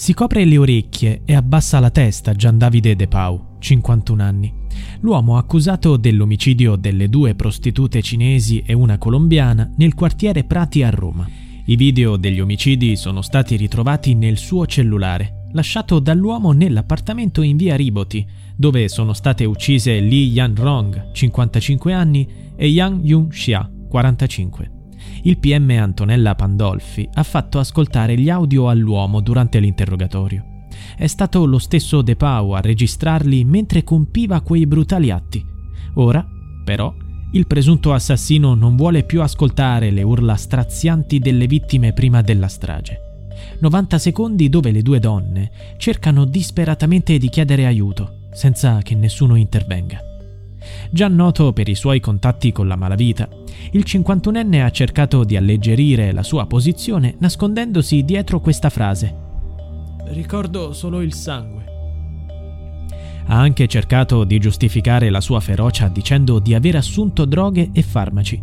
Si copre le orecchie e abbassa la testa Gian Davide De Pau, 51 anni. L'uomo accusato dell'omicidio delle due prostitute cinesi e una colombiana nel quartiere Prati a Roma. I video degli omicidi sono stati ritrovati nel suo cellulare, lasciato dall'uomo nell'appartamento in via Riboti, dove sono state uccise Li Yan-rong, 55 anni, e Yang Yun-xia, 45 il PM Antonella Pandolfi ha fatto ascoltare gli audio all'uomo durante l'interrogatorio. È stato lo stesso De Pau a registrarli mentre compiva quei brutali atti. Ora, però, il presunto assassino non vuole più ascoltare le urla strazianti delle vittime prima della strage. 90 secondi dove le due donne cercano disperatamente di chiedere aiuto, senza che nessuno intervenga. Già noto per i suoi contatti con la malavita, il 51enne ha cercato di alleggerire la sua posizione nascondendosi dietro questa frase. Ricordo solo il sangue. Ha anche cercato di giustificare la sua ferocia dicendo di aver assunto droghe e farmaci,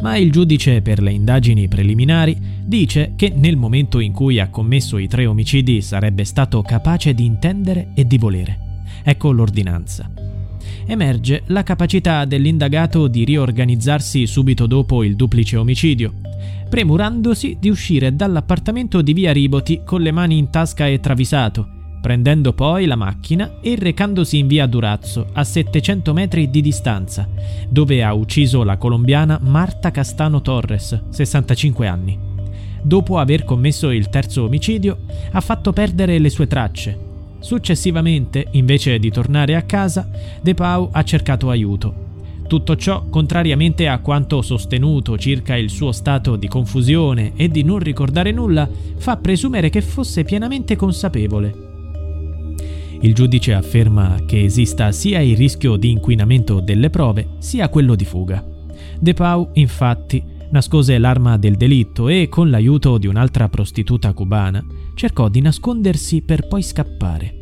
ma il giudice per le indagini preliminari dice che nel momento in cui ha commesso i tre omicidi sarebbe stato capace di intendere e di volere. Ecco l'ordinanza emerge la capacità dell'indagato di riorganizzarsi subito dopo il duplice omicidio, premurandosi di uscire dall'appartamento di via Riboti con le mani in tasca e travisato, prendendo poi la macchina e recandosi in via Durazzo, a 700 metri di distanza, dove ha ucciso la colombiana Marta Castano Torres, 65 anni. Dopo aver commesso il terzo omicidio, ha fatto perdere le sue tracce, Successivamente, invece di tornare a casa, De Pau ha cercato aiuto. Tutto ciò, contrariamente a quanto sostenuto circa il suo stato di confusione e di non ricordare nulla, fa presumere che fosse pienamente consapevole. Il giudice afferma che esista sia il rischio di inquinamento delle prove sia quello di fuga. De Pau, infatti, nascose l'arma del delitto e, con l'aiuto di un'altra prostituta cubana, cercò di nascondersi per poi scappare.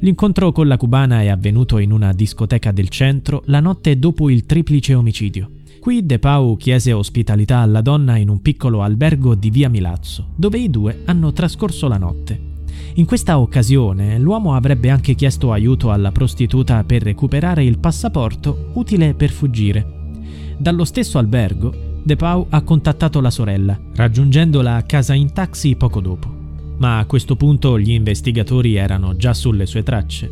L'incontro con la cubana è avvenuto in una discoteca del centro la notte dopo il triplice omicidio. Qui De Pau chiese ospitalità alla donna in un piccolo albergo di via Milazzo, dove i due hanno trascorso la notte. In questa occasione l'uomo avrebbe anche chiesto aiuto alla prostituta per recuperare il passaporto utile per fuggire. Dallo stesso albergo, De Pau ha contattato la sorella, raggiungendola a casa in taxi poco dopo ma a questo punto gli investigatori erano già sulle sue tracce.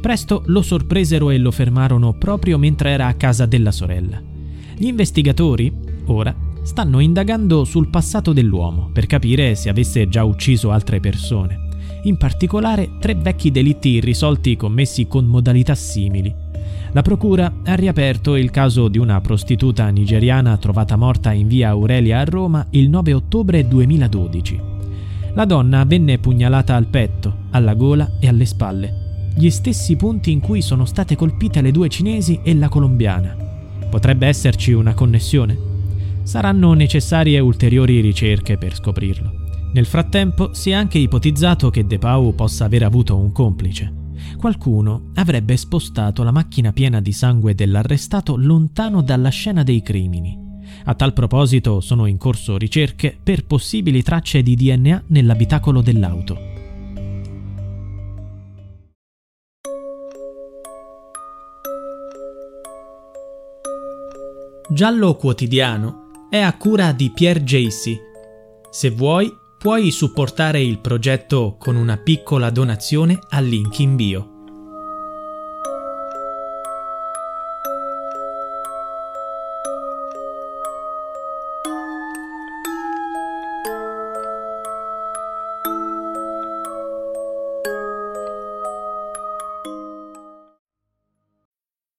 Presto lo sorpresero e lo fermarono proprio mentre era a casa della sorella. Gli investigatori, ora, stanno indagando sul passato dell'uomo per capire se avesse già ucciso altre persone, in particolare tre vecchi delitti irrisolti commessi con modalità simili. La procura ha riaperto il caso di una prostituta nigeriana trovata morta in via Aurelia a Roma il 9 ottobre 2012. La donna venne pugnalata al petto, alla gola e alle spalle, gli stessi punti in cui sono state colpite le due cinesi e la colombiana. Potrebbe esserci una connessione? Saranno necessarie ulteriori ricerche per scoprirlo. Nel frattempo si è anche ipotizzato che De Pau possa aver avuto un complice. Qualcuno avrebbe spostato la macchina piena di sangue dell'arrestato lontano dalla scena dei crimini. A tal proposito sono in corso ricerche per possibili tracce di DNA nell'abitacolo dell'auto. Giallo Quotidiano è a cura di Pierre Jacy. Se vuoi, puoi supportare il progetto con una piccola donazione al link in bio.